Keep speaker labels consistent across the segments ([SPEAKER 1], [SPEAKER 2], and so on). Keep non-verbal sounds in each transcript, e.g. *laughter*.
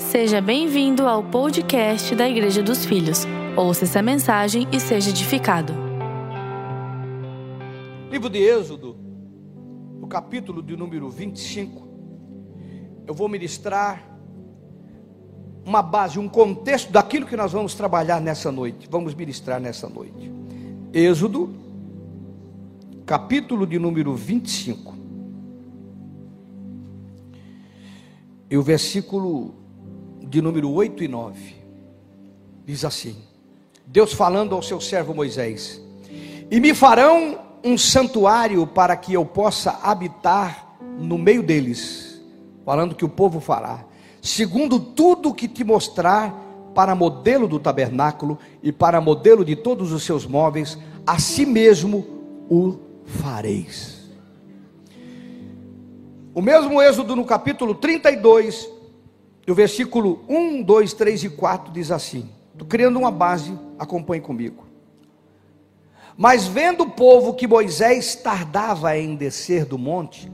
[SPEAKER 1] Seja bem-vindo ao podcast da Igreja dos Filhos. Ouça essa mensagem e seja edificado.
[SPEAKER 2] Livro de Êxodo, no capítulo de número 25, eu vou ministrar uma base, um contexto daquilo que nós vamos trabalhar nessa noite, vamos ministrar nessa noite. Êxodo, capítulo de número 25. E o versículo de número 8 e 9 diz assim: Deus falando ao seu servo Moisés: E me farão um santuário para que eu possa habitar no meio deles, falando que o povo fará, segundo tudo que te mostrar para modelo do tabernáculo e para modelo de todos os seus móveis, assim mesmo o fareis. O mesmo Êxodo no capítulo 32, do versículo 1, 2, 3 e 4 diz assim: Estou criando uma base, acompanhe comigo. Mas vendo o povo que Moisés tardava em descer do monte,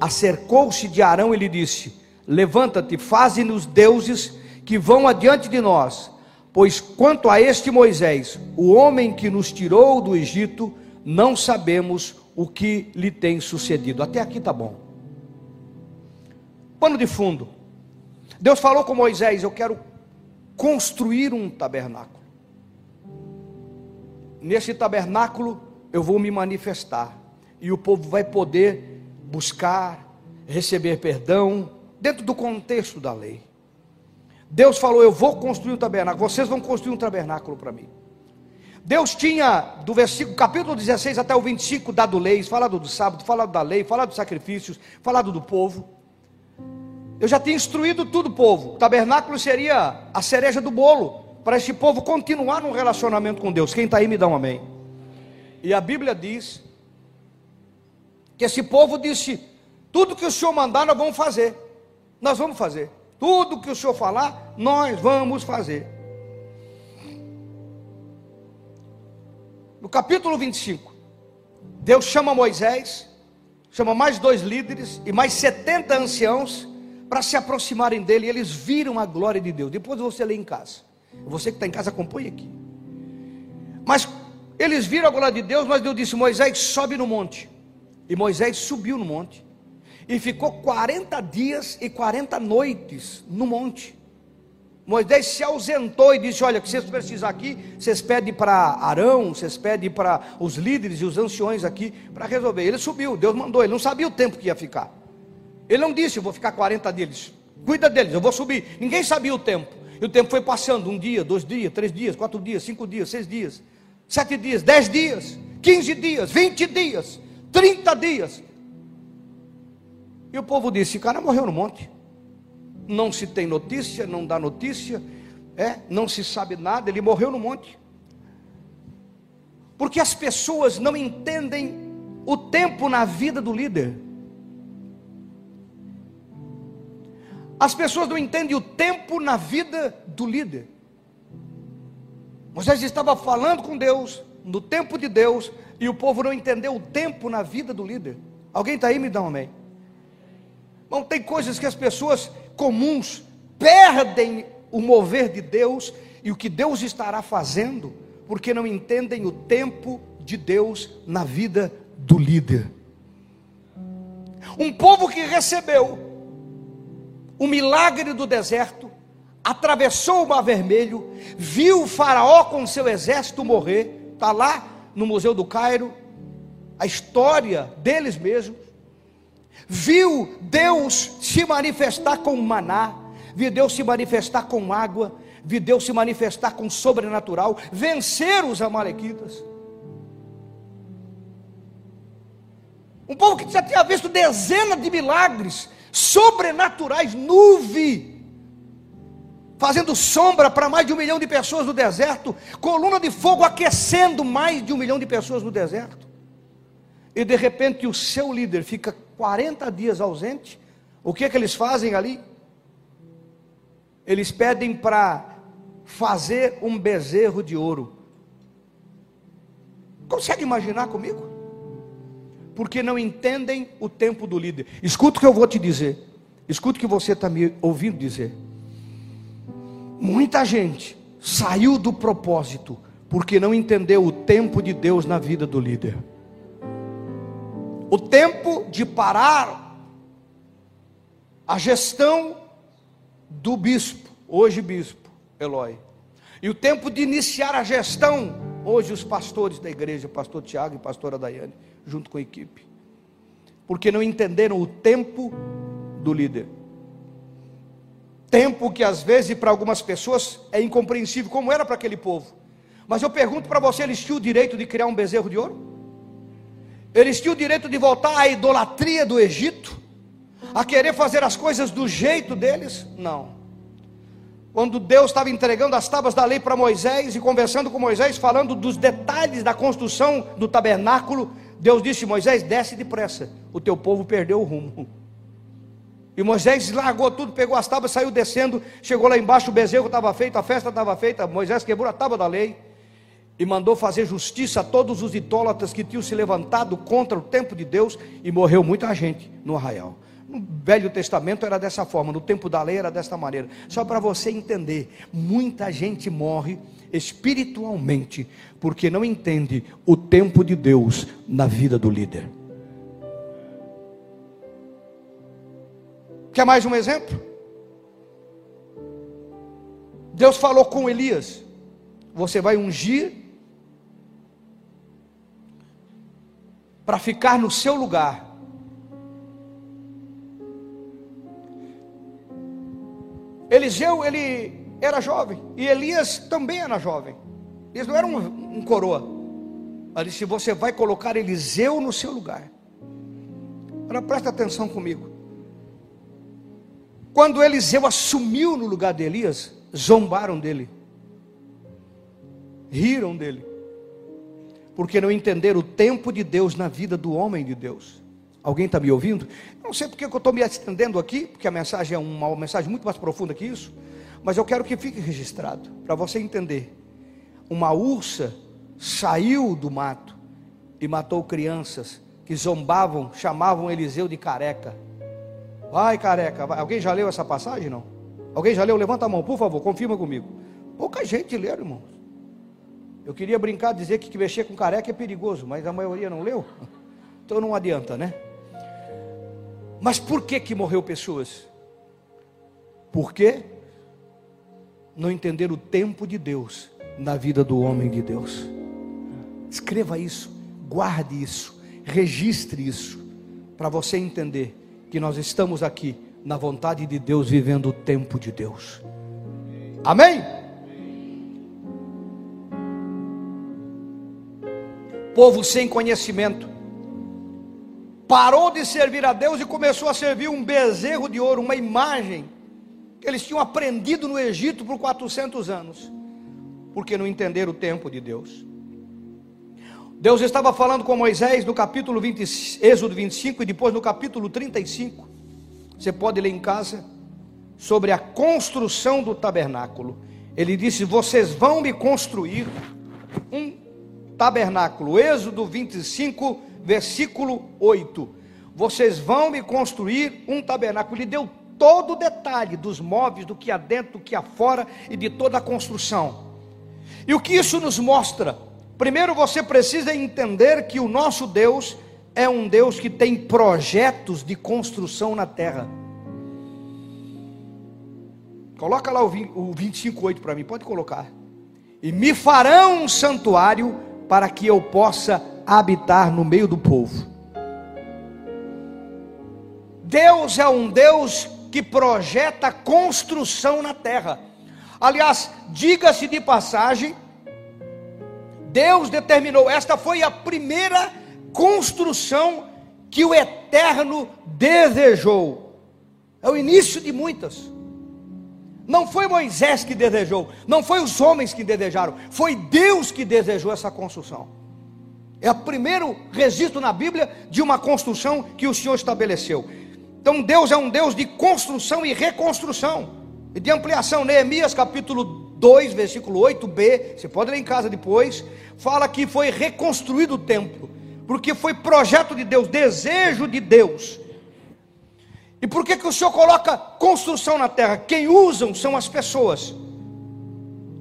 [SPEAKER 2] acercou-se de Arão e lhe disse: Levanta-te, faze-nos deuses que vão adiante de nós, pois quanto a este Moisés, o homem que nos tirou do Egito, não sabemos o que lhe tem sucedido. Até aqui está bom. Pano de fundo. Deus falou com Moisés: Eu quero construir um tabernáculo. Nesse tabernáculo eu vou me manifestar, e o povo vai poder buscar, receber perdão, dentro do contexto da lei. Deus falou: Eu vou construir um tabernáculo, vocês vão construir um tabernáculo para mim. Deus tinha, do versículo, capítulo 16 até o 25, dado leis, falado do sábado, falado da lei, falado dos sacrifícios, falado do povo. Eu já tinha instruído tudo o povo. O tabernáculo seria a cereja do bolo, para este povo continuar num relacionamento com Deus. Quem está aí me dá um amém. E a Bíblia diz que esse povo disse: tudo que o Senhor mandar, nós vamos fazer. Nós vamos fazer. Tudo que o Senhor falar, nós vamos fazer. No capítulo 25, Deus chama Moisés, chama mais dois líderes e mais 70 anciãos para se aproximarem dele, eles viram a glória de Deus. Depois você lê em casa. Você que está em casa, acompanhe aqui. Mas eles viram a glória de Deus, mas Deus disse: Moisés, sobe no monte. E Moisés subiu no monte. E ficou 40 dias e 40 noites no monte. Moisés se ausentou e disse: Olha, que vocês precisam aqui, vocês pedem para Arão, vocês pedem para os líderes e os anciões aqui para resolver. Ele subiu, Deus mandou, ele não sabia o tempo que ia ficar. Ele não disse: Eu vou ficar 40 dias. Cuida deles, eu vou subir. Ninguém sabia o tempo. E o tempo foi passando: um dia, dois dias, três dias, quatro dias, cinco dias, seis dias, sete dias, dez dias, quinze dias, vinte dias, trinta dias. E o povo disse: O cara morreu no monte não se tem notícia, não dá notícia, é, não se sabe nada, ele morreu no monte. Porque as pessoas não entendem o tempo na vida do líder. As pessoas não entendem o tempo na vida do líder. Moisés estava falando com Deus, no tempo de Deus, e o povo não entendeu o tempo na vida do líder. Alguém está aí? Me dá um amém. Bom, tem coisas que as pessoas comuns perdem o mover de Deus e o que Deus estará fazendo, porque não entendem o tempo de Deus na vida do líder. Um povo que recebeu o milagre do deserto, atravessou o Mar Vermelho, viu o Faraó com seu exército morrer, está lá no Museu do Cairo, a história deles mesmos viu Deus se manifestar com maná, viu Deus se manifestar com água, viu Deus se manifestar com sobrenatural, vencer os amalequitas. Um povo que já tinha visto dezenas de milagres sobrenaturais, nuvem, fazendo sombra para mais de um milhão de pessoas no deserto, coluna de fogo aquecendo mais de um milhão de pessoas no deserto. E de repente o seu líder fica 40 dias ausente, o que é que eles fazem ali? Eles pedem para fazer um bezerro de ouro. Consegue imaginar comigo? Porque não entendem o tempo do líder. Escuta o que eu vou te dizer. Escuta o que você está me ouvindo dizer. Muita gente saiu do propósito porque não entendeu o tempo de Deus na vida do líder. O tempo de parar a gestão do bispo, hoje bispo Eloy. E o tempo de iniciar a gestão, hoje os pastores da igreja, pastor Tiago e pastora Daiane, junto com a equipe. Porque não entenderam o tempo do líder. Tempo que às vezes para algumas pessoas é incompreensível, como era para aquele povo. Mas eu pergunto para você: eles tinham o direito de criar um bezerro de ouro? Eles tinham o direito de voltar à idolatria do Egito? A querer fazer as coisas do jeito deles? Não. Quando Deus estava entregando as tábuas da lei para Moisés e conversando com Moisés, falando dos detalhes da construção do tabernáculo, Deus disse: Moisés, desce depressa, o teu povo perdeu o rumo. E Moisés largou tudo, pegou as tábuas, saiu descendo, chegou lá embaixo, o bezerro estava feito, a festa estava feita, Moisés quebrou a tábua da lei e mandou fazer justiça a todos os idólatras que tinham se levantado contra o tempo de Deus e morreu muita gente no arraial. No Velho Testamento era dessa forma, no tempo da lei era dessa maneira. Só para você entender, muita gente morre espiritualmente porque não entende o tempo de Deus na vida do líder. Quer mais um exemplo? Deus falou com Elias: Você vai ungir para ficar no seu lugar. Eliseu, ele era jovem, e Elias também era jovem. Eles não eram um, um coroa. Ele disse: Você vai colocar Eliseu no seu lugar. Agora presta atenção comigo. Quando Eliseu assumiu no lugar de Elias, zombaram dele, riram dele porque não entenderam o tempo de Deus na vida do homem de Deus. Alguém está me ouvindo? não sei porque eu estou me estendendo aqui, porque a mensagem é uma mensagem muito mais profunda que isso, mas eu quero que fique registrado, para você entender. Uma ursa saiu do mato e matou crianças que zombavam, chamavam Eliseu de careca. Vai, careca, vai. alguém já leu essa passagem? Não? Alguém já leu? Levanta a mão, por favor, confirma comigo. Pouca gente leu, irmãos. Eu queria brincar, dizer que, mexer com careca é perigoso, mas a maioria não leu. *laughs* Então não adianta, né? Mas por que que morreu pessoas? Porque não entenderam o tempo de Deus na vida do homem de Deus. Escreva isso, guarde isso, registre isso, para você entender que nós estamos aqui na vontade de Deus, vivendo o tempo de Deus. Amém? povo sem conhecimento, parou de servir a Deus e começou a servir um bezerro de ouro, uma imagem eles tinham aprendido no Egito por 400 anos, porque não entenderam o tempo de Deus. Deus estava falando com Moisés no capítulo 20, Êxodo 25 e depois no capítulo 35. Você pode ler em casa sobre a construção do tabernáculo. Ele disse: Vocês vão me construir um tabernáculo. Êxodo 25, versículo 8. Vocês vão me construir um tabernáculo. Ele deu todo o detalhe dos móveis, do que há dentro, do que há fora e de toda a construção. E o que isso nos mostra? Primeiro você precisa entender que o nosso Deus é um Deus que tem projetos de construção na terra. Coloca lá o 25:8 para mim, pode colocar. E me farão um santuário para que eu possa habitar no meio do povo. Deus é um Deus que projeta construção na terra. Aliás, diga-se de passagem, Deus determinou, esta foi a primeira construção que o Eterno desejou. É o início de muitas. Não foi Moisés que desejou, não foi os homens que desejaram, foi Deus que desejou essa construção. É o primeiro registro na Bíblia de uma construção que o Senhor estabeleceu. Então Deus é um Deus de construção e reconstrução, e de ampliação. Neemias capítulo 2, versículo 8b, você pode ler em casa depois, fala que foi reconstruído o templo, porque foi projeto de Deus, desejo de Deus e por que, que o Senhor coloca construção na terra? Quem usam são as pessoas.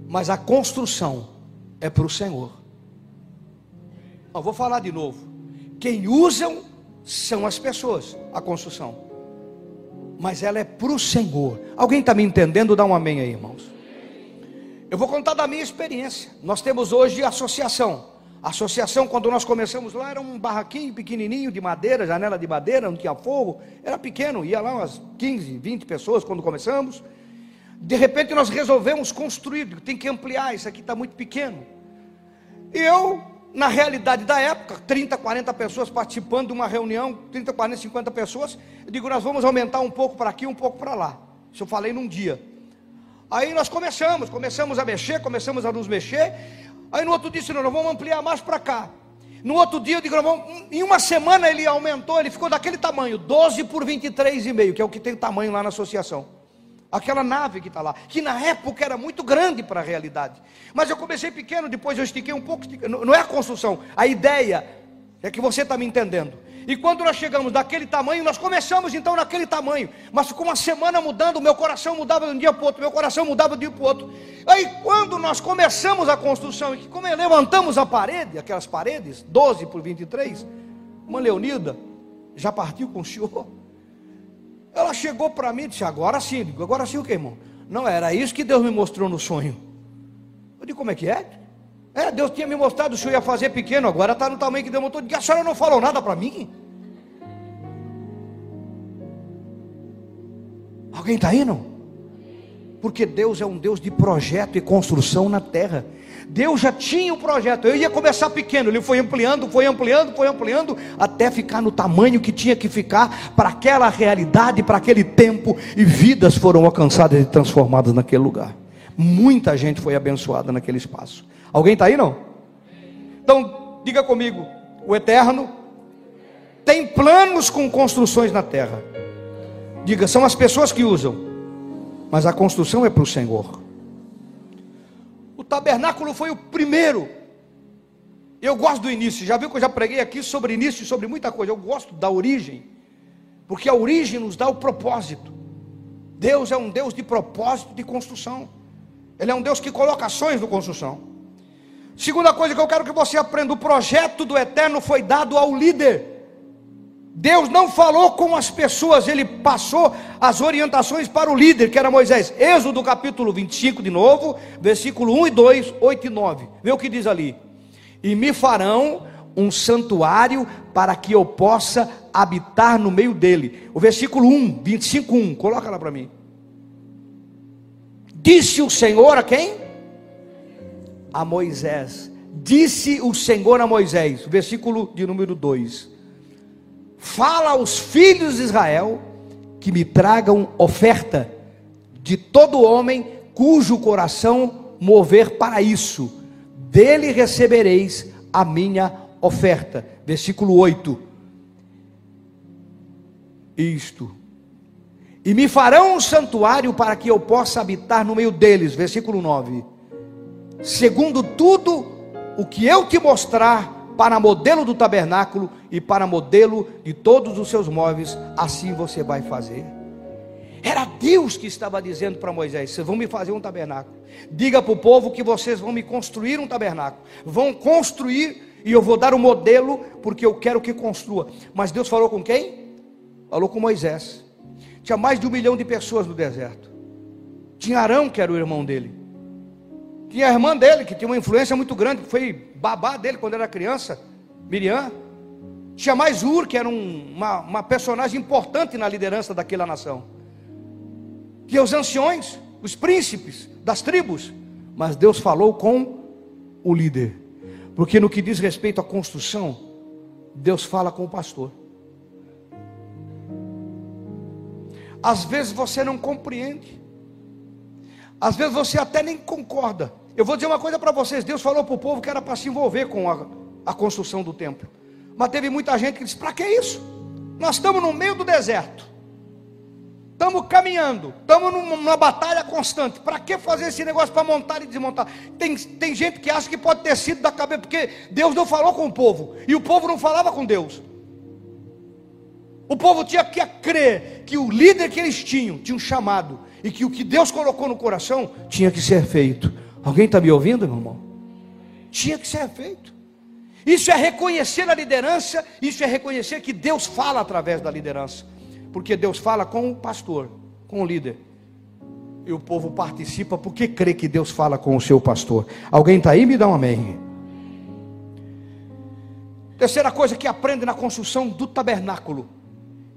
[SPEAKER 2] mas a construção é para o Senhor. Eu vou falar de novo. Quem usam são as pessoas, a construção. Mas ela é para o Senhor. Alguém está me entendendo? Dá um amém aí, irmãos. Eu vou contar da minha experiência. Nós temos hoje associação. A associação, quando nós começamos lá, era um barraquinho pequenininho de madeira, janela de madeira, não tinha fogo, era pequeno, ia lá umas 15, 20 pessoas quando começamos. De repente nós resolvemos construir, tem que ampliar, isso aqui está muito pequeno. Eu, na realidade da época, 30, 40 pessoas participando de uma reunião, 30, 40, 50 pessoas, eu digo, nós vamos aumentar um pouco para aqui, um pouco para lá. Isso eu falei num dia. Aí nós começamos, começamos a mexer, começamos a nos mexer, Aí no outro dia disse, não, nós vamos ampliar mais para cá. No outro dia eu digo, vamos, em uma semana ele aumentou, ele ficou daquele tamanho, 12 por 23,5, que é o que tem tamanho lá na associação. Aquela nave que está lá, que na época era muito grande para a realidade. Mas eu comecei pequeno, depois eu estiquei um pouco. Não é a construção, a ideia é que você está me entendendo. E quando nós chegamos daquele tamanho, nós começamos então naquele tamanho. Mas ficou uma semana mudando, meu coração mudava de um dia para o outro, meu coração mudava de um dia para o outro. Aí quando nós começamos a construção, e como levantamos a parede, aquelas paredes, 12 por 23, uma Leonida já partiu com o senhor. Ela chegou para mim e disse: Agora sim, digo, agora sim o que, irmão? Não, era isso que Deus me mostrou no sonho. Eu digo, como é que é? É, Deus tinha me mostrado o senhor ia fazer pequeno, agora está no tamanho que Deus mostrou. A senhora não falou nada para mim? Alguém está indo? Porque Deus é um Deus de projeto e construção na terra. Deus já tinha o projeto. Eu ia começar pequeno, ele foi ampliando, foi ampliando, foi ampliando, até ficar no tamanho que tinha que ficar para aquela realidade, para aquele tempo, e vidas foram alcançadas e transformadas naquele lugar. Muita gente foi abençoada naquele espaço. Alguém está aí não? Então, diga comigo: o eterno tem planos com construções na terra. Diga, são as pessoas que usam, mas a construção é para o Senhor. Tabernáculo foi o primeiro. Eu gosto do início, já viu que eu já preguei aqui sobre início, sobre muita coisa. Eu gosto da origem, porque a origem nos dá o propósito. Deus é um Deus de propósito de construção. Ele é um Deus que coloca ações no construção. Segunda coisa que eu quero que você aprenda: o projeto do eterno foi dado ao líder. Deus não falou com as pessoas, ele passou as orientações para o líder, que era Moisés. Êxodo capítulo 25, de novo, versículo 1 e 2, 8 e 9. Vê o que diz ali: E me farão um santuário para que eu possa habitar no meio dele. O versículo 1, 25, 1, coloca lá para mim. Disse o Senhor a quem? a Moisés. Disse o Senhor a Moisés, versículo de número 2: Fala aos filhos de Israel que me tragam oferta de todo homem cujo coração mover para isso, dele recebereis a minha oferta. Versículo 8. Isto. E me farão um santuário para que eu possa habitar no meio deles. Versículo 9 segundo tudo o que eu te mostrar, para modelo do tabernáculo e para modelo de todos os seus móveis, assim você vai fazer. Era Deus que estava dizendo para Moisés: vocês vão me fazer um tabernáculo. Diga para o povo que vocês vão me construir um tabernáculo. Vão construir e eu vou dar o um modelo, porque eu quero que construa. Mas Deus falou com quem? Falou com Moisés. Tinha mais de um milhão de pessoas no deserto. Tinha Arão, que era o irmão dele. Tinha a irmã dele, que tinha uma influência muito grande, que foi babá dele quando era criança, Miriam. Tinha mais Ur, que era um, uma, uma personagem importante na liderança daquela nação. Tinha os anciões, os príncipes das tribos. Mas Deus falou com o líder. Porque no que diz respeito à construção, Deus fala com o pastor. Às vezes você não compreende. Às vezes você até nem concorda. Eu vou dizer uma coisa para vocês: Deus falou para o povo que era para se envolver com a, a construção do templo. Mas teve muita gente que disse: para que isso? Nós estamos no meio do deserto, estamos caminhando, estamos numa batalha constante. Para que fazer esse negócio para montar e desmontar? Tem, tem gente que acha que pode ter sido da cabeça, porque Deus não falou com o povo, e o povo não falava com Deus. O povo tinha que crer que o líder que eles tinham tinha um chamado, e que o que Deus colocou no coração tinha que ser feito. Alguém está me ouvindo, meu irmão? Tinha que ser feito. Isso é reconhecer a liderança, isso é reconhecer que Deus fala através da liderança. Porque Deus fala com o pastor, com o líder. E o povo participa porque crê que Deus fala com o seu pastor. Alguém está aí? Me dá um amém. Terceira coisa que aprende na construção do tabernáculo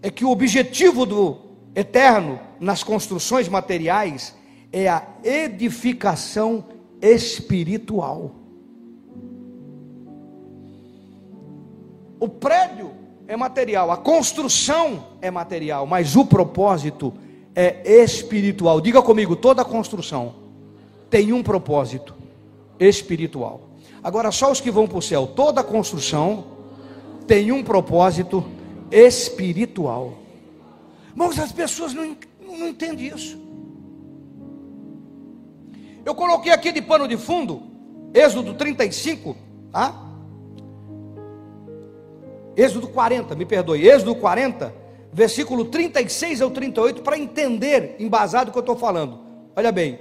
[SPEAKER 2] é que o objetivo do eterno nas construções materiais é a edificação espiritual. O prédio é material, a construção é material, mas o propósito é espiritual. Diga comigo, toda construção tem um propósito espiritual. Agora, só os que vão para o céu, toda construção tem um propósito espiritual. Mas as pessoas não, não entendem isso. Eu coloquei aqui de pano de fundo, Êxodo 35, tá? Êxodo 40, me perdoe, Êxodo 40, versículo 36 ao 38, para entender, embasado o que eu estou falando. Olha bem,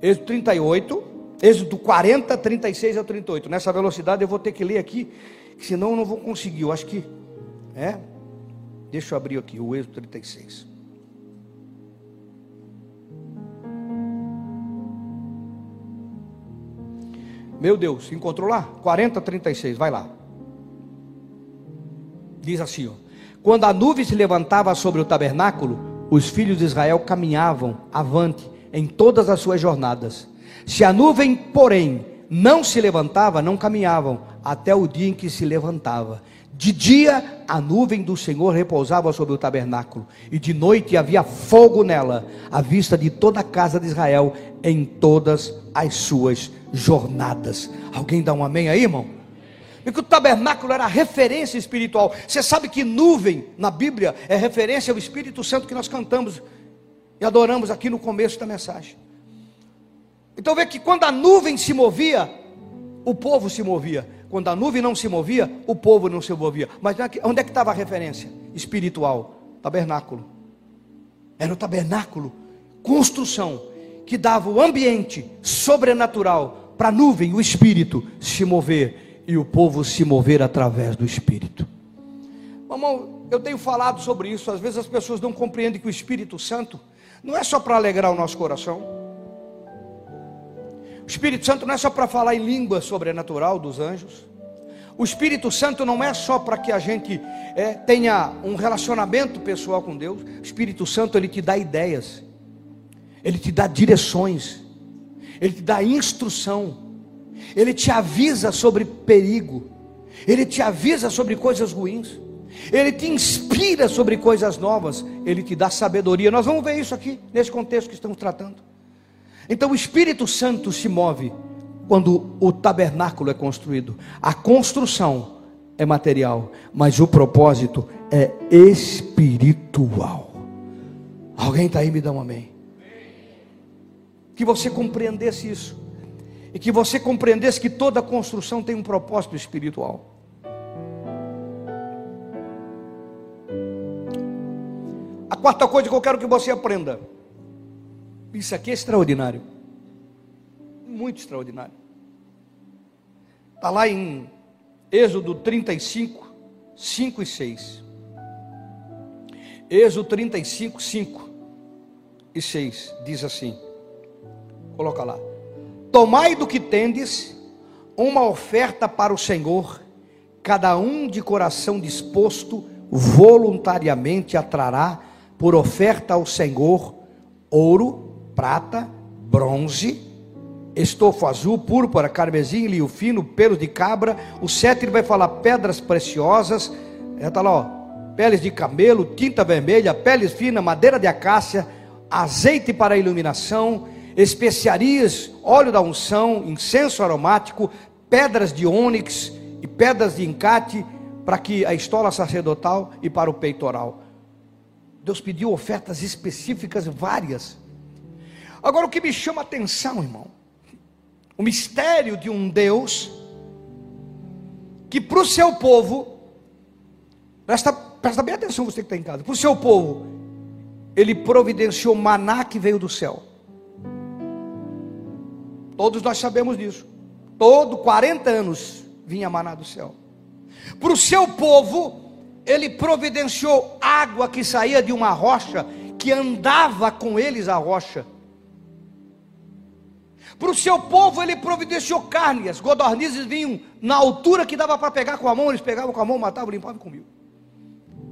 [SPEAKER 2] Êxodo 38, Êxodo 40, 36 ao 38. Nessa velocidade eu vou ter que ler aqui, senão eu não vou conseguir. Eu acho que. É? Deixa eu abrir aqui o Êxodo 36. Meu Deus, encontrou lá? 40, 36, vai lá. Diz assim: ó, quando a nuvem se levantava sobre o tabernáculo, os filhos de Israel caminhavam avante em todas as suas jornadas. Se a nuvem, porém, não se levantava, não caminhavam, até o dia em que se levantava. De dia a nuvem do Senhor repousava sobre o tabernáculo, e de noite havia fogo nela, à vista de toda a casa de Israel, em todas as suas jornadas. Alguém dá um amém aí, irmão? Porque o tabernáculo era referência espiritual. Você sabe que nuvem na Bíblia é referência ao Espírito Santo que nós cantamos e adoramos aqui no começo da mensagem. Então vê que quando a nuvem se movia, o povo se movia. Quando a nuvem não se movia, o povo não se movia. Mas onde é que estava a referência? Espiritual. Tabernáculo. Era o tabernáculo, construção, que dava o ambiente sobrenatural para a nuvem, o espírito, se mover e o povo se mover através do Espírito. Mamão, eu tenho falado sobre isso. Às vezes as pessoas não compreendem que o Espírito Santo não é só para alegrar o nosso coração. O Espírito Santo não é só para falar em língua sobrenatural dos anjos. O Espírito Santo não é só para que a gente é, tenha um relacionamento pessoal com Deus. O Espírito Santo ele te dá ideias, ele te dá direções, ele te dá instrução ele te avisa sobre perigo, ele te avisa sobre coisas ruins, ele te inspira sobre coisas novas, ele te dá sabedoria. Nós vamos ver isso aqui, nesse contexto que estamos tratando. Então o Espírito Santo se move quando o tabernáculo é construído. A construção é material, mas o propósito é espiritual. Alguém está aí, me dá um amém. Que você compreendesse isso e que você compreendesse que toda construção tem um propósito espiritual. A quarta coisa que eu quero que você aprenda. Isso aqui é extraordinário. Muito extraordinário. Está lá em Êxodo 35, 5 e 6. Êxodo 35, 5 e 6. Diz assim: coloca lá. Tomai do que tendes uma oferta para o Senhor, cada um de coração disposto, voluntariamente atrará por oferta ao Senhor ouro, prata, bronze, estofo azul, púrpura, carmesim, liu fino, pelo de cabra. O cetro vai falar pedras preciosas, está lá, ó, peles de camelo, tinta vermelha, peles finas, madeira de acácia, azeite para iluminação especiarias, óleo da unção, incenso aromático, pedras de ônix e pedras de encate para que a estola sacerdotal e para o peitoral. Deus pediu ofertas específicas várias. Agora o que me chama a atenção, irmão, o mistério de um Deus que para o seu povo, presta, presta bem atenção você que está em casa, para o seu povo, ele providenciou maná que veio do céu. Todos nós sabemos disso. Todo 40 anos vinha maná do céu. Para o seu povo, ele providenciou água que saía de uma rocha, que andava com eles a rocha. Para o seu povo, ele providenciou carne. As godornizes vinham na altura que dava para pegar com a mão, eles pegavam com a mão, matavam, limpavam e comiam.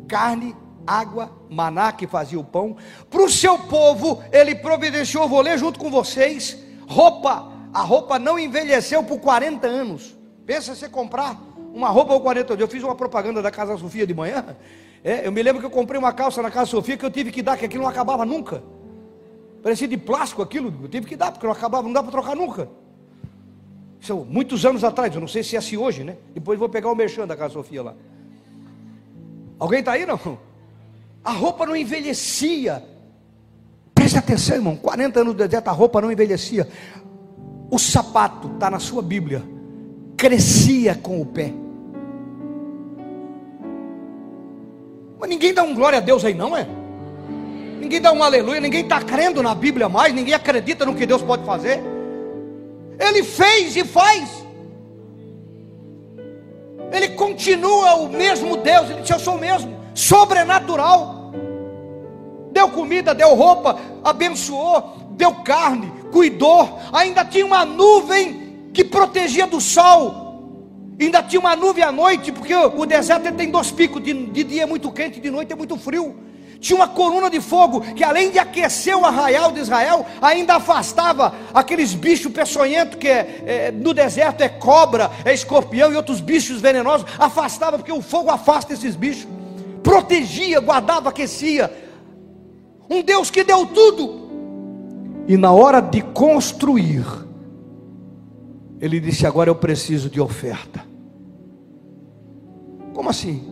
[SPEAKER 2] Carne, água, maná que fazia o pão. Para o seu povo, ele providenciou, vou ler junto com vocês, roupa. A roupa não envelheceu por 40 anos. Pensa você comprar uma roupa por 40 anos. Eu fiz uma propaganda da Casa Sofia de manhã. É, eu me lembro que eu comprei uma calça na Casa Sofia que eu tive que dar, que aquilo não acabava nunca. Parecia de plástico aquilo, eu tive que dar, porque não acabava, não dá para trocar nunca. São muitos anos atrás, eu não sei se é assim hoje, né? Depois vou pegar o merchan da Casa Sofia lá. Alguém está aí, não? A roupa não envelhecia. Preste atenção, irmão. 40 anos de deserto, a roupa não envelhecia. O sapato, está na sua Bíblia, crescia com o pé. Mas ninguém dá um glória a Deus aí, não é? Ninguém dá um aleluia, ninguém está crendo na Bíblia mais, ninguém acredita no que Deus pode fazer. Ele fez e faz. Ele continua o mesmo Deus, ele disse: Eu sou o mesmo, sobrenatural. Deu comida, deu roupa, abençoou, deu carne, cuidou. Ainda tinha uma nuvem que protegia do sol. Ainda tinha uma nuvem à noite, porque o deserto tem dois picos: de, de dia é muito quente, de noite é muito frio. Tinha uma coluna de fogo que, além de aquecer o arraial de Israel, ainda afastava aqueles bichos peçonhentos que é, é, no deserto é cobra, é escorpião e outros bichos venenosos. Afastava, porque o fogo afasta esses bichos. Protegia, guardava, aquecia. Um Deus que deu tudo. E na hora de construir, ele disse: Agora eu preciso de oferta. Como assim?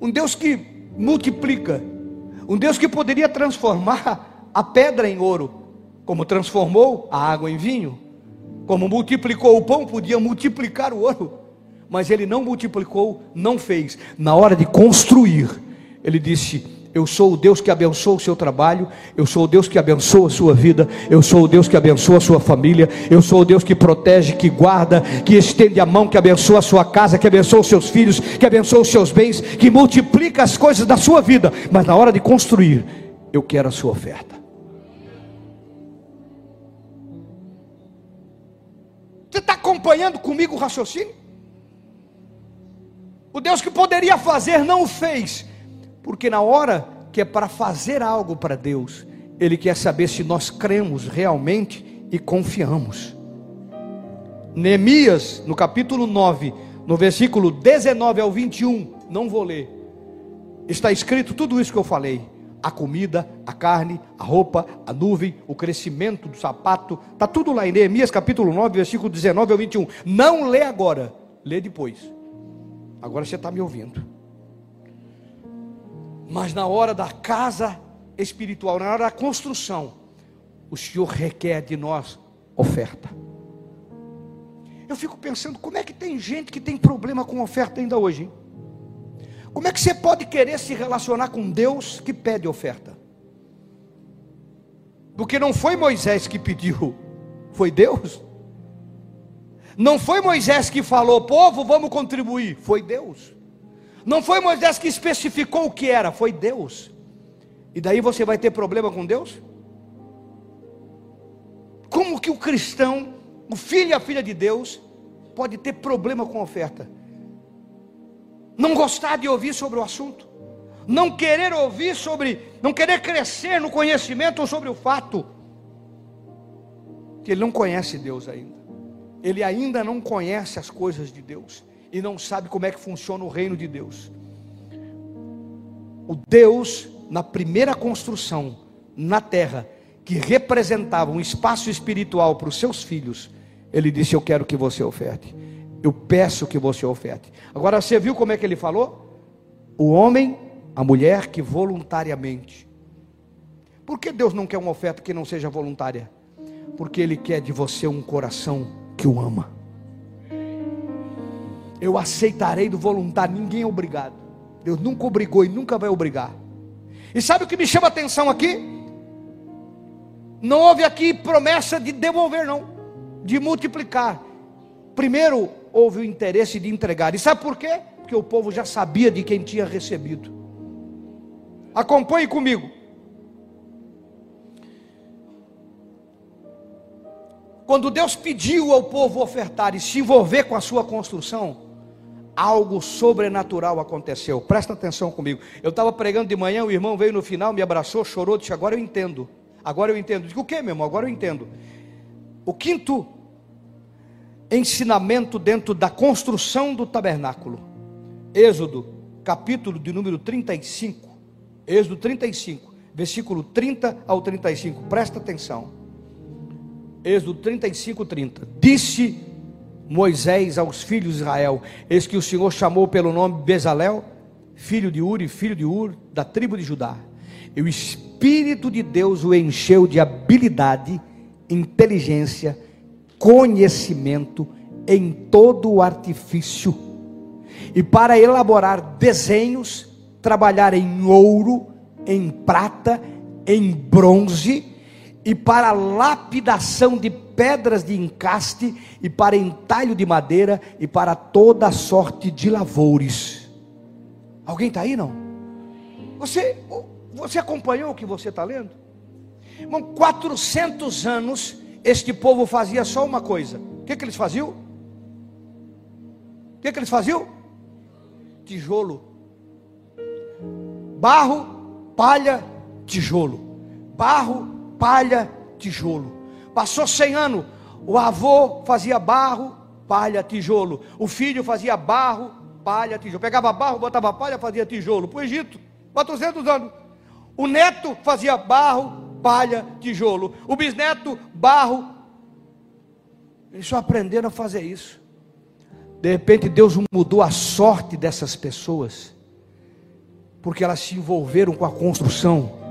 [SPEAKER 2] Um Deus que multiplica. Um Deus que poderia transformar a pedra em ouro, como transformou a água em vinho, como multiplicou o pão, podia multiplicar o ouro, mas ele não multiplicou, não fez. Na hora de construir, ele disse: eu sou o Deus que abençoa o seu trabalho, eu sou o Deus que abençoa a sua vida, eu sou o Deus que abençoa a sua família, eu sou o Deus que protege, que guarda, que estende a mão, que abençoa a sua casa, que abençoa os seus filhos, que abençoa os seus bens, que multiplica as coisas da sua vida. Mas na hora de construir, eu quero a sua oferta. Você está acompanhando comigo o raciocínio? O Deus que poderia fazer não o fez porque na hora que é para fazer algo para Deus, Ele quer saber se nós cremos realmente e confiamos. Neemias, no capítulo 9, no versículo 19 ao 21, não vou ler, está escrito tudo isso que eu falei: a comida, a carne, a roupa, a nuvem, o crescimento do sapato, está tudo lá em Neemias capítulo 9, versículo 19 ao 21. Não lê agora, lê depois. Agora você está me ouvindo. Mas na hora da casa espiritual, na hora da construção, o Senhor requer de nós oferta. Eu fico pensando, como é que tem gente que tem problema com oferta ainda hoje? Hein? Como é que você pode querer se relacionar com Deus que pede oferta? Porque não foi Moisés que pediu, foi Deus. Não foi Moisés que falou, povo, vamos contribuir, foi Deus. Não foi Moisés que especificou o que era, foi Deus. E daí você vai ter problema com Deus? Como que o cristão, o filho e a filha de Deus, pode ter problema com a oferta? Não gostar de ouvir sobre o assunto, não querer ouvir sobre, não querer crescer no conhecimento ou sobre o fato que ele não conhece Deus ainda. Ele ainda não conhece as coisas de Deus e não sabe como é que funciona o reino de Deus. O Deus, na primeira construção na terra, que representava um espaço espiritual para os seus filhos, ele disse: Eu quero que você oferte. Eu peço que você oferte. Agora você viu como é que ele falou? O homem, a mulher que voluntariamente. Por que Deus não quer uma oferta que não seja voluntária? Porque Ele quer de você um coração que o ama eu aceitarei do voluntário, ninguém é obrigado. Deus nunca obrigou e nunca vai obrigar. E sabe o que me chama a atenção aqui? Não houve aqui promessa de devolver, não, de multiplicar. Primeiro houve o interesse de entregar. E sabe por quê? Porque o povo já sabia de quem tinha recebido. Acompanhe comigo. Quando Deus pediu ao povo ofertar e se envolver com a sua construção, algo sobrenatural aconteceu. Presta atenção comigo. Eu estava pregando de manhã, o irmão veio no final, me abraçou, chorou, disse: Agora eu entendo. Agora eu entendo. Digo, o que, meu irmão? Agora eu entendo. O quinto ensinamento dentro da construção do tabernáculo. Êxodo, capítulo de número 35. Êxodo 35, versículo 30 ao 35. Presta atenção. Êxodo 35, 30. Disse Moisés aos filhos de Israel: Eis que o Senhor chamou pelo nome Bezalel, filho de Uri, filho de Ur, da tribo de Judá. E o Espírito de Deus o encheu de habilidade, inteligência, conhecimento em todo o artifício, e para elaborar desenhos, trabalhar em ouro, em prata, em bronze, e para lapidação de pedras de encaste, e para entalho de madeira, e para toda sorte de lavores. Alguém está aí não? Você, você acompanhou o que você está lendo? Irmão, 400 anos este povo fazia só uma coisa. O que, que eles faziam? O que, que eles faziam? Tijolo. Barro, palha, tijolo. Barro, palha, tijolo. Passou 100 anos. O avô fazia barro, palha, tijolo. O filho fazia barro, palha, tijolo. Pegava barro, botava palha, fazia tijolo. Para o Egito, 400 anos. O neto fazia barro, palha, tijolo. O bisneto, barro. Eles só aprenderam a fazer isso. De repente, Deus mudou a sorte dessas pessoas, porque elas se envolveram com a construção.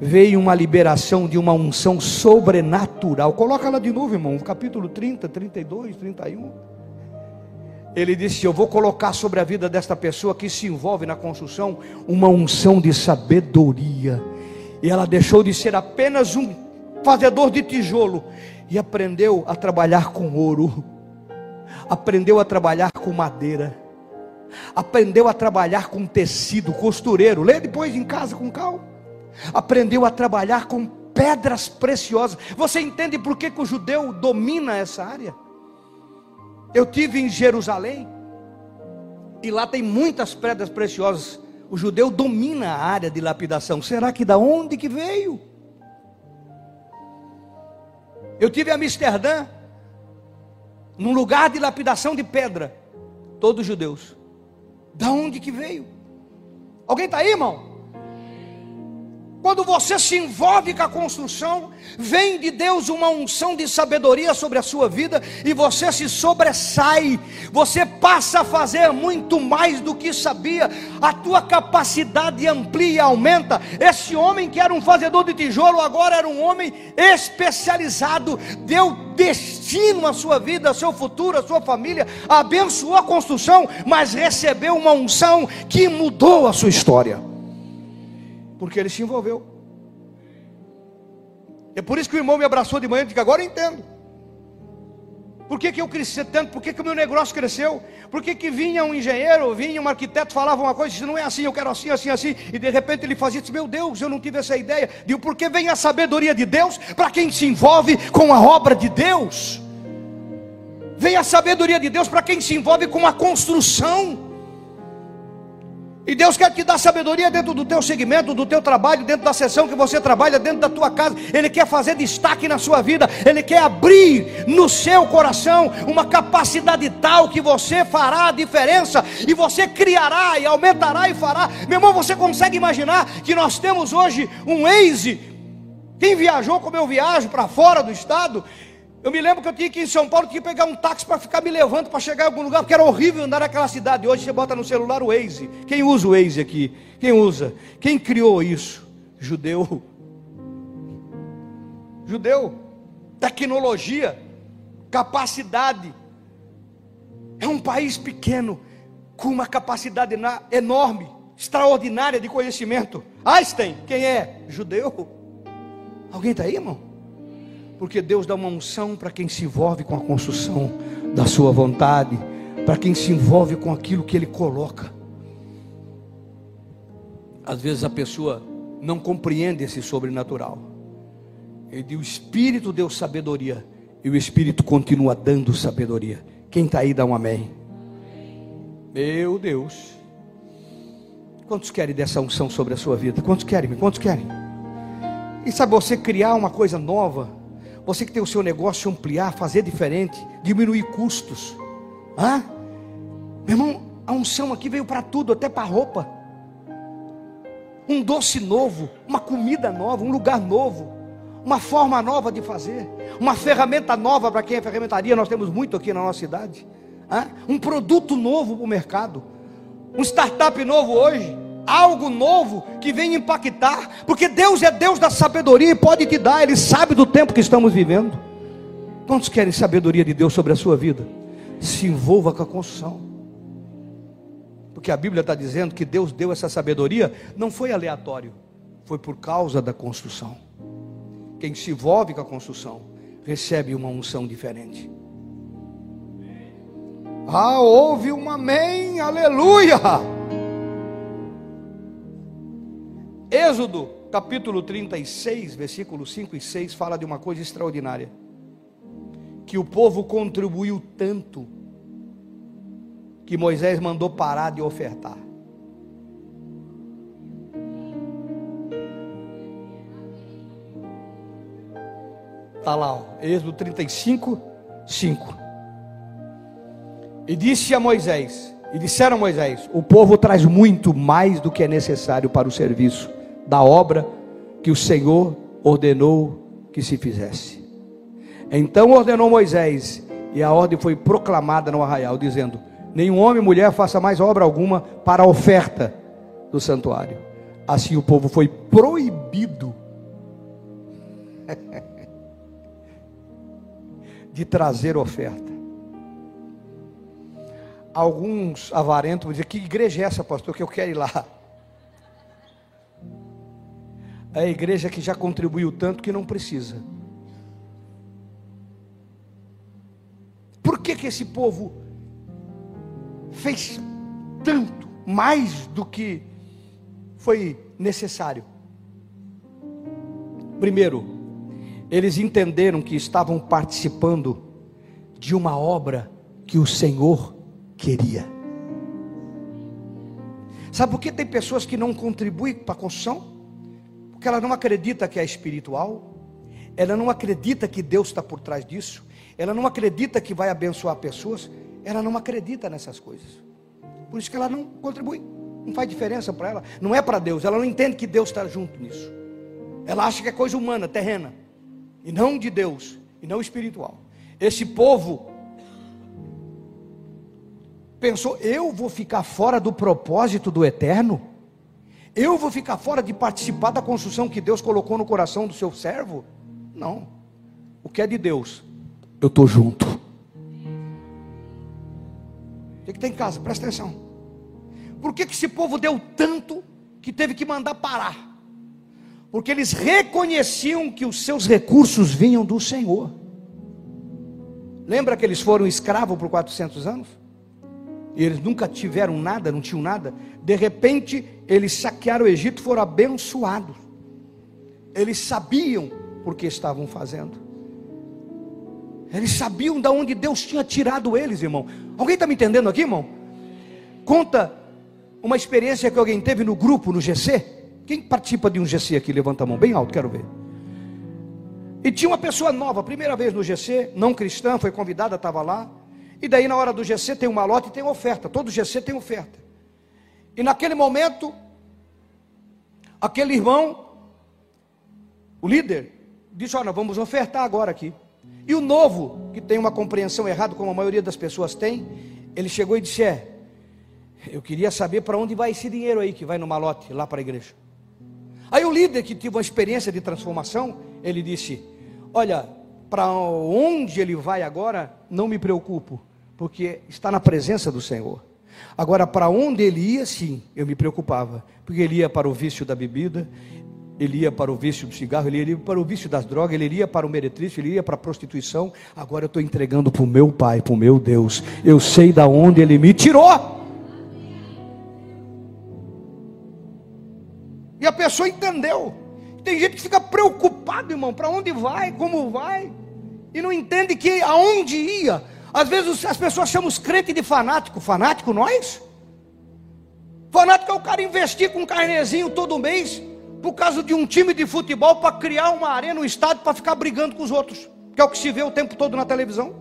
[SPEAKER 2] Veio uma liberação de uma unção sobrenatural. Coloca ela de novo, irmão, capítulo 30, 32, 31. Ele disse: Eu vou colocar sobre a vida desta pessoa que se envolve na construção uma unção de sabedoria e ela deixou de ser apenas um fazedor de tijolo e aprendeu a trabalhar com ouro, aprendeu a trabalhar com madeira, aprendeu a trabalhar com tecido, costureiro. Lê depois em casa com calma. Aprendeu a trabalhar com pedras preciosas. Você entende por que, que o judeu domina essa área? Eu tive em Jerusalém e lá tem muitas pedras preciosas o judeu domina a área de lapidação. Será que da onde que veio? Eu tive em Amsterdã, num lugar de lapidação de pedra, todos judeus. Da onde que veio? Alguém está aí, irmão? Quando você se envolve com a construção, vem de Deus uma unção de sabedoria sobre a sua vida e você se sobressai. Você passa a fazer muito mais do que sabia. A tua capacidade amplia e aumenta. Esse homem que era um fazedor de tijolo agora era um homem especializado. Deu destino à sua vida, ao seu futuro, à sua família. Abençoou a construção, mas recebeu uma unção que mudou a sua história. Porque ele se envolveu. É por isso que o irmão me abraçou de manhã e disse: agora eu entendo. Por que, que eu cresci tanto? Por que, que o meu negócio cresceu? Por que, que vinha um engenheiro, vinha um arquiteto, falava uma coisa, disse, não é assim, eu quero assim, assim, assim, e de repente ele fazia meu Deus, eu não tive essa ideia. Digo, porque vem a sabedoria de Deus para quem se envolve com a obra de Deus. Vem a sabedoria de Deus para quem se envolve com a construção. E Deus quer te dar sabedoria dentro do teu segmento, do teu trabalho, dentro da sessão que você trabalha, dentro da tua casa. Ele quer fazer destaque na sua vida. Ele quer abrir no seu coração uma capacidade tal que você fará a diferença e você criará e aumentará e fará. Meu irmão, você consegue imaginar que nós temos hoje um Waze? Quem viajou como eu viajo para fora do estado, eu me lembro que eu tinha que ir em São Paulo, tinha que pegar um táxi para ficar me levando para chegar em algum lugar, porque era horrível andar naquela cidade. Hoje você bota no celular o Waze. Quem usa o Waze aqui? Quem usa? Quem criou isso? Judeu. Judeu. Tecnologia, capacidade. É um país pequeno, com uma capacidade enorme, extraordinária de conhecimento. Einstein, quem é? Judeu. Alguém está aí, irmão? Porque Deus dá uma unção para quem se envolve com a construção da sua vontade, para quem se envolve com aquilo que Ele coloca. Às vezes a pessoa não compreende esse sobrenatural. Ele, o Espírito deu sabedoria e o Espírito continua dando sabedoria. Quem está aí dá um amém. Meu Deus. Quantos querem dessa unção sobre a sua vida? Quantos querem? Quantos querem? E sabe você criar uma coisa nova? Você que tem o seu negócio ampliar, fazer diferente, diminuir custos. Hã? Meu irmão, a unção aqui veio para tudo, até para roupa. Um doce novo, uma comida nova, um lugar novo, uma forma nova de fazer, uma ferramenta nova para quem é ferramentaria, nós temos muito aqui na nossa cidade. Hã? Um produto novo para o mercado, um startup novo hoje, algo novo que vem impactar, porque Deus é Deus da sabedoria e pode te dar, Ele sabe do tempo que estamos vivendo. Quantos querem sabedoria de Deus sobre a sua vida? Se envolva com a construção. Porque a Bíblia está dizendo que Deus deu essa sabedoria, não foi aleatório, foi por causa da construção. Quem se envolve com a construção recebe uma unção diferente. Ah, houve um amém, aleluia. Êxodo capítulo 36, versículos 5 e 6 fala de uma coisa extraordinária. Que o povo contribuiu tanto que Moisés mandou parar de ofertar. Está lá, ó, Êxodo 35, 5. E disse a Moisés, e disseram a Moisés: O povo traz muito mais do que é necessário para o serviço da obra que o Senhor ordenou que se fizesse. Então ordenou Moisés, e a ordem foi proclamada no arraial, dizendo: Nenhum homem e mulher faça mais obra alguma para a oferta do santuário. Assim o povo foi proibido *laughs* de trazer oferta alguns avarentos vão dizer: Que igreja é essa, pastor, que eu quero ir lá? É a igreja que já contribuiu tanto que não precisa. Por que, que esse povo fez tanto, mais do que foi necessário? Primeiro, eles entenderam que estavam participando de uma obra que o Senhor queria. Sabe por que tem pessoas que não contribuem para a construção? Porque ela não acredita que é espiritual, ela não acredita que Deus está por trás disso, ela não acredita que vai abençoar pessoas, ela não acredita nessas coisas. Por isso que ela não contribui, não faz diferença para ela, não é para Deus, ela não entende que Deus está junto nisso. Ela acha que é coisa humana, terrena, e não de Deus, e não espiritual. Esse povo pensou: eu vou ficar fora do propósito do eterno? Eu vou ficar fora de participar da construção que Deus colocou no coração do seu servo? Não. O que é de Deus, eu estou junto. O que, que tem em casa? Presta atenção. Por que, que esse povo deu tanto que teve que mandar parar? Porque eles reconheciam que os seus recursos vinham do Senhor. Lembra que eles foram escravos por 400 anos? E eles nunca tiveram nada, não tinham nada. De repente, eles saquearam o Egito, foram abençoados. Eles sabiam por que estavam fazendo. Eles sabiam de onde Deus tinha tirado eles, irmão. Alguém está me entendendo aqui, irmão? Conta uma experiência que alguém teve no grupo, no GC. Quem participa de um GC aqui? Levanta a mão bem alto, quero ver. E tinha uma pessoa nova, primeira vez no GC, não cristã, foi convidada, estava lá. E daí na hora do GC tem uma lote e tem oferta. Todo GC tem oferta. E naquele momento, aquele irmão, o líder, disse: Olha, vamos ofertar agora aqui. E o novo, que tem uma compreensão errada, como a maioria das pessoas tem, ele chegou e disse: É, eu queria saber para onde vai esse dinheiro aí que vai no malote, lá para a igreja. Aí o líder, que teve uma experiência de transformação, ele disse: Olha, para onde ele vai agora, não me preocupo porque está na presença do Senhor. Agora, para onde ele ia, sim, eu me preocupava, porque ele ia para o vício da bebida, ele ia para o vício do cigarro, ele ia para o vício das drogas, ele iria para o meretriz, ele ia para a prostituição. Agora eu estou entregando para o meu Pai, para o meu Deus. Eu sei da onde Ele me tirou. E a pessoa entendeu. Tem gente que fica preocupado, irmão, para onde vai, como vai, e não entende que aonde ia. Às vezes as pessoas chamam os crentes de fanático. Fanático nós? Fanático é o cara investir com um carnezinho todo mês por causa de um time de futebol para criar uma arena, um estádio para ficar brigando com os outros, que é o que se vê o tempo todo na televisão.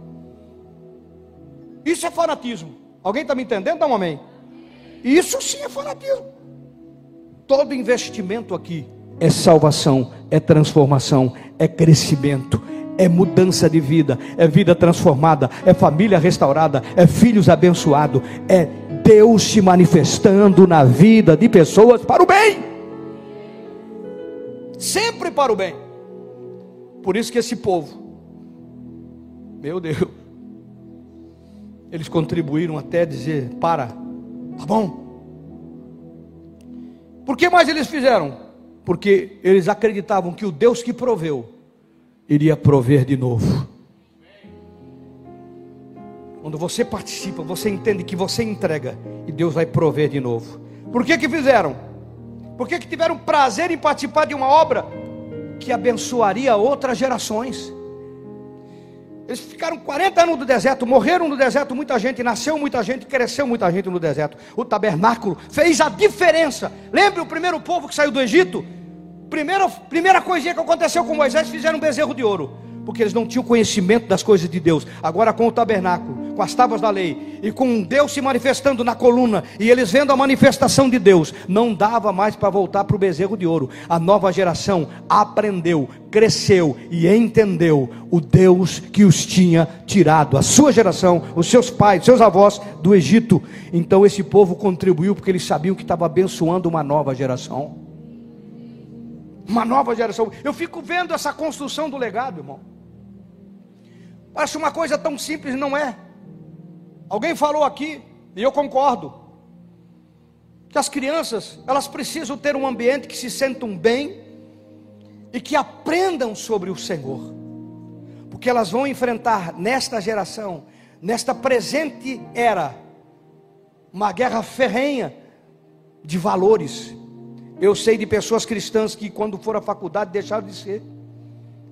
[SPEAKER 2] Isso é fanatismo. Alguém está me entendendo? Dá um amém. Isso sim é fanatismo. Todo investimento aqui é salvação, é transformação, é crescimento, é mudança de vida, é vida transformada, é família restaurada, é filhos abençoados, é Deus se manifestando na vida de pessoas para o bem sempre para o bem. Por isso que esse povo, meu Deus, eles contribuíram até dizer: para, tá bom. Por que mais eles fizeram? Porque eles acreditavam que o Deus que proveu iria prover de novo. Quando você participa, você entende que você entrega e Deus vai prover de novo. Por que que fizeram? Porque que tiveram prazer em participar de uma obra que abençoaria outras gerações. Eles ficaram 40 anos no deserto, morreram no deserto muita gente, nasceu muita gente, cresceu muita gente no deserto. O tabernáculo fez a diferença. Lembre o primeiro povo que saiu do Egito? Primeira, primeira coisinha que aconteceu com Moisés, fizeram um bezerro de ouro porque eles não tinham conhecimento das coisas de Deus. Agora, com o tabernáculo, com as tábuas da lei, e com Deus se manifestando na coluna, e eles vendo a manifestação de Deus, não dava mais para voltar para o bezerro de ouro. A nova geração aprendeu, cresceu e entendeu o Deus que os tinha tirado, a sua geração, os seus pais, seus avós do Egito. Então, esse povo contribuiu, porque eles sabiam que estava abençoando uma nova geração. Uma nova geração. Eu fico vendo essa construção do legado, irmão. Parece uma coisa tão simples, não é? Alguém falou aqui, e eu concordo, que as crianças, elas precisam ter um ambiente que se sentam bem e que aprendam sobre o Senhor. Porque elas vão enfrentar nesta geração, nesta presente era, uma guerra ferrenha de valores. Eu sei de pessoas cristãs que, quando foram à faculdade, deixaram de ser,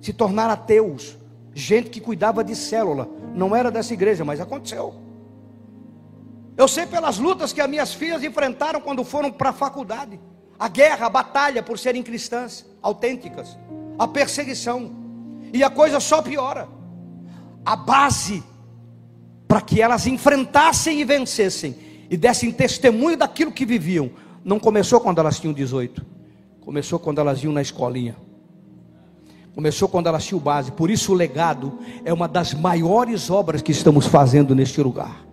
[SPEAKER 2] se tornaram ateus, gente que cuidava de célula, não era dessa igreja, mas aconteceu. Eu sei pelas lutas que as minhas filhas enfrentaram quando foram para a faculdade, a guerra, a batalha por serem cristãs autênticas, a perseguição, e a coisa só piora. A base para que elas enfrentassem e vencessem e dessem testemunho daquilo que viviam, não começou quando elas tinham 18, começou quando elas iam na escolinha. Começou quando ela tinha o base. Por isso o legado é uma das maiores obras que estamos fazendo neste lugar.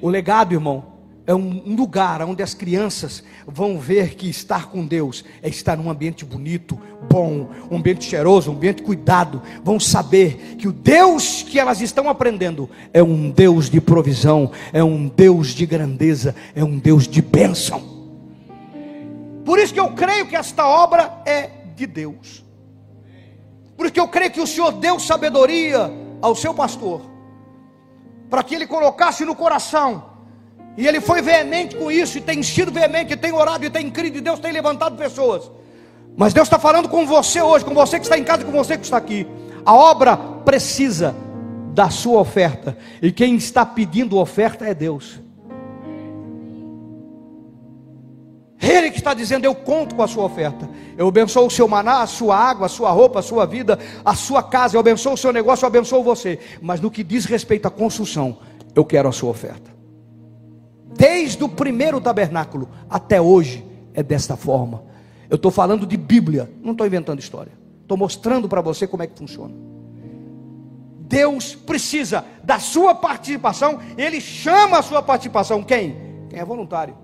[SPEAKER 2] O legado, irmão, é um lugar onde as crianças vão ver que estar com Deus é estar num ambiente bonito, bom, um ambiente cheiroso, um ambiente cuidado. Vão saber que o Deus que elas estão aprendendo é um Deus de provisão, é um Deus de grandeza, é um Deus de bênção. Por isso que eu creio que esta obra é de Deus. Porque eu creio que o Senhor deu sabedoria ao seu pastor, para que ele colocasse no coração, e ele foi veemente com isso, e tem sido veemente, e tem orado, e tem crido, e Deus tem levantado pessoas. Mas Deus está falando com você hoje, com você que está em casa, com você que está aqui. A obra precisa da sua oferta, e quem está pedindo oferta é Deus. Ele que está dizendo: Eu conto com a sua oferta. Eu abençoo o seu maná, a sua água, a sua roupa, a sua vida, a sua casa. Eu abençoo o seu negócio, eu abençoo você. Mas no que diz respeito à construção, eu quero a sua oferta. Desde o primeiro tabernáculo até hoje é desta forma. Eu estou falando de Bíblia, não estou inventando história. Estou mostrando para você como é que funciona. Deus precisa da sua participação, Ele chama a sua participação. Quem? Quem é voluntário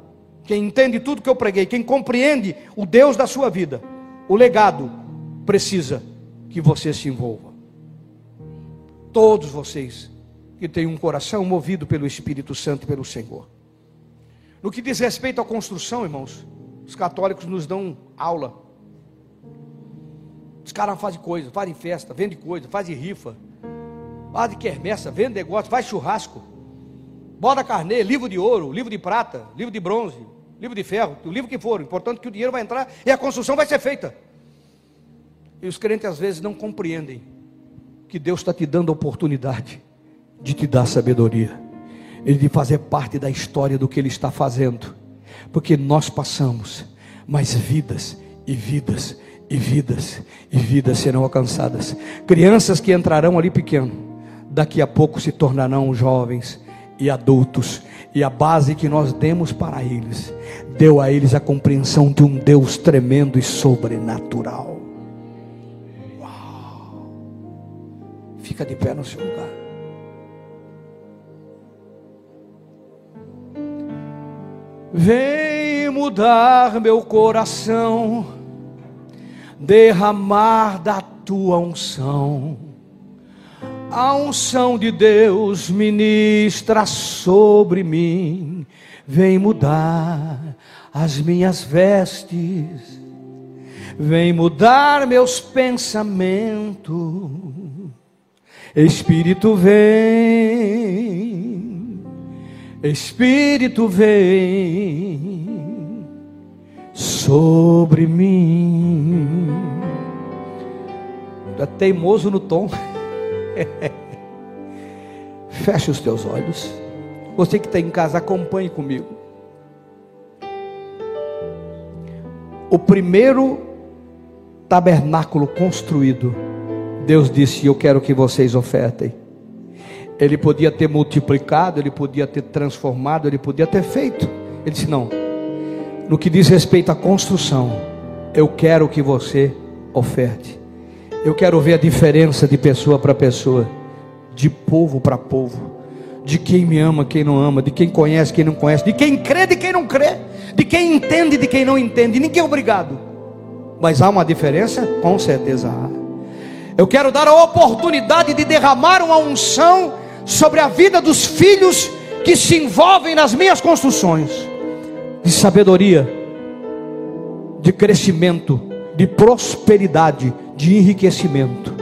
[SPEAKER 2] quem entende tudo que eu preguei, quem compreende o Deus da sua vida, o legado precisa que você se envolva. Todos vocês que têm um coração movido pelo Espírito Santo pelo Senhor. No que diz respeito à construção, irmãos, os católicos nos dão aula. Os caras fazem coisa, fazem festa, vendem coisa, fazem rifa, fazem quermessa, vendem negócio, faz churrasco, bota carnê, livro de ouro, livro de prata, livro de bronze, livro de ferro, o livro que for, importante que o dinheiro vai entrar e a construção vai ser feita. E os crentes às vezes não compreendem que Deus está te dando a oportunidade de te dar sabedoria, e de fazer parte da história do que Ele está fazendo, porque nós passamos, mas vidas e vidas e vidas e vidas serão alcançadas. Crianças que entrarão ali pequeno, daqui a pouco se tornarão jovens e adultos, e a base que nós demos para eles, deu a eles a compreensão de um Deus tremendo e sobrenatural. Uau! Fica de pé no seu lugar. Vem mudar meu coração, derramar da tua unção. A unção de Deus ministra sobre mim, vem mudar as minhas vestes, vem mudar meus pensamentos. Espírito vem Espírito vem sobre mim. É teimoso no tom. *laughs* Feche os teus olhos. Você que está em casa, acompanhe comigo. O primeiro tabernáculo construído, Deus disse: Eu quero que vocês ofertem. Ele podia ter multiplicado, ele podia ter transformado, ele podia ter feito. Ele disse: Não, no que diz respeito à construção, eu quero que você oferte. Eu quero ver a diferença de pessoa para pessoa, de povo para povo, de quem me ama, quem não ama, de quem conhece, quem não conhece, de quem crê, de quem não crê, de quem entende, de quem não entende. Ninguém é obrigado, mas há uma diferença? Com certeza há. Eu quero dar a oportunidade de derramar uma unção sobre a vida dos filhos que se envolvem nas minhas construções de sabedoria, de crescimento, de prosperidade, de enriquecimento.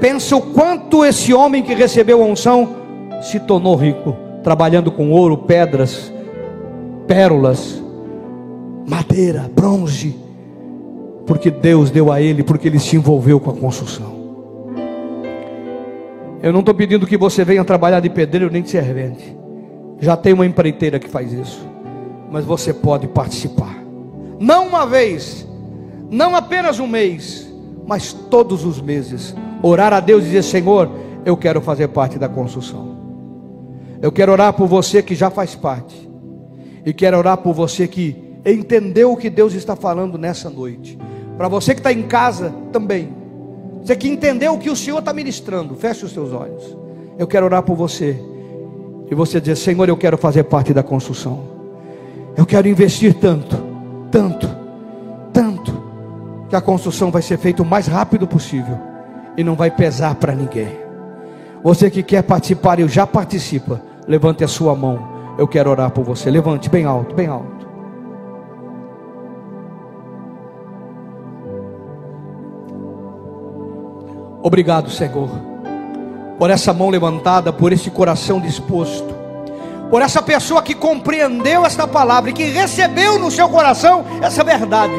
[SPEAKER 2] Pensa o quanto esse homem que recebeu a unção se tornou rico, trabalhando com ouro, pedras, pérolas, madeira, bronze, porque Deus deu a ele, porque ele se envolveu com a construção. Eu não estou pedindo que você venha trabalhar de pedreiro nem de servente. Já tem uma empreiteira que faz isso. Mas você pode participar. Não uma vez, não apenas um mês, mas todos os meses. Orar a Deus e dizer: Senhor, eu quero fazer parte da construção. Eu quero orar por você que já faz parte. E quero orar por você que entendeu o que Deus está falando nessa noite. Para você que está em casa também. Você que entendeu o que o Senhor está ministrando, feche os seus olhos. Eu quero orar por você. E você dizer: Senhor, eu quero fazer parte da construção. Eu quero investir tanto, tanto, que a construção vai ser feita o mais rápido possível e não vai pesar para ninguém. Você que quer participar e já participa, levante a sua mão. Eu quero orar por você. Levante bem alto, bem alto. Obrigado, Senhor, por essa mão levantada, por esse coração disposto, por essa pessoa que compreendeu esta palavra e que recebeu no seu coração essa verdade,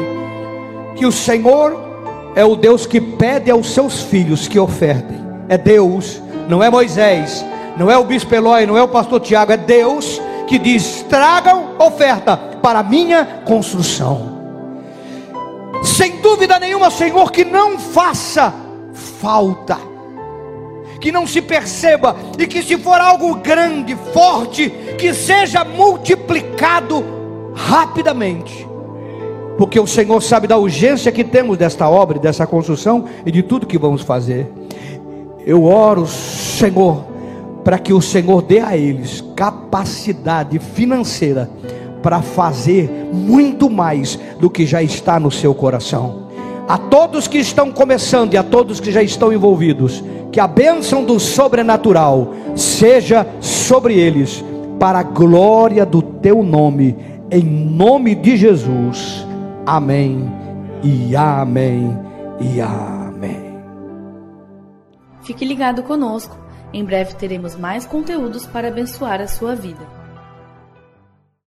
[SPEAKER 2] que o Senhor é o Deus que pede aos seus filhos que ofertem, é Deus, não é Moisés, não é o bispo Eloy, não é o pastor Tiago, é Deus que diz: tragam oferta para minha construção. Sem dúvida nenhuma, Senhor, que não faça falta. Que não se perceba, e que se for algo grande, forte, que seja multiplicado rapidamente, porque o Senhor sabe da urgência que temos desta obra, dessa construção e de tudo que vamos fazer. Eu oro, Senhor, para que o Senhor dê a eles capacidade financeira para fazer muito mais do que já está no seu coração a todos que estão começando e a todos que já estão envolvidos, que a bênção do sobrenatural seja sobre eles, para a glória do teu nome, em nome de Jesus. Amém e amém e amém.
[SPEAKER 1] Fique ligado conosco. Em breve teremos mais conteúdos para abençoar a sua vida.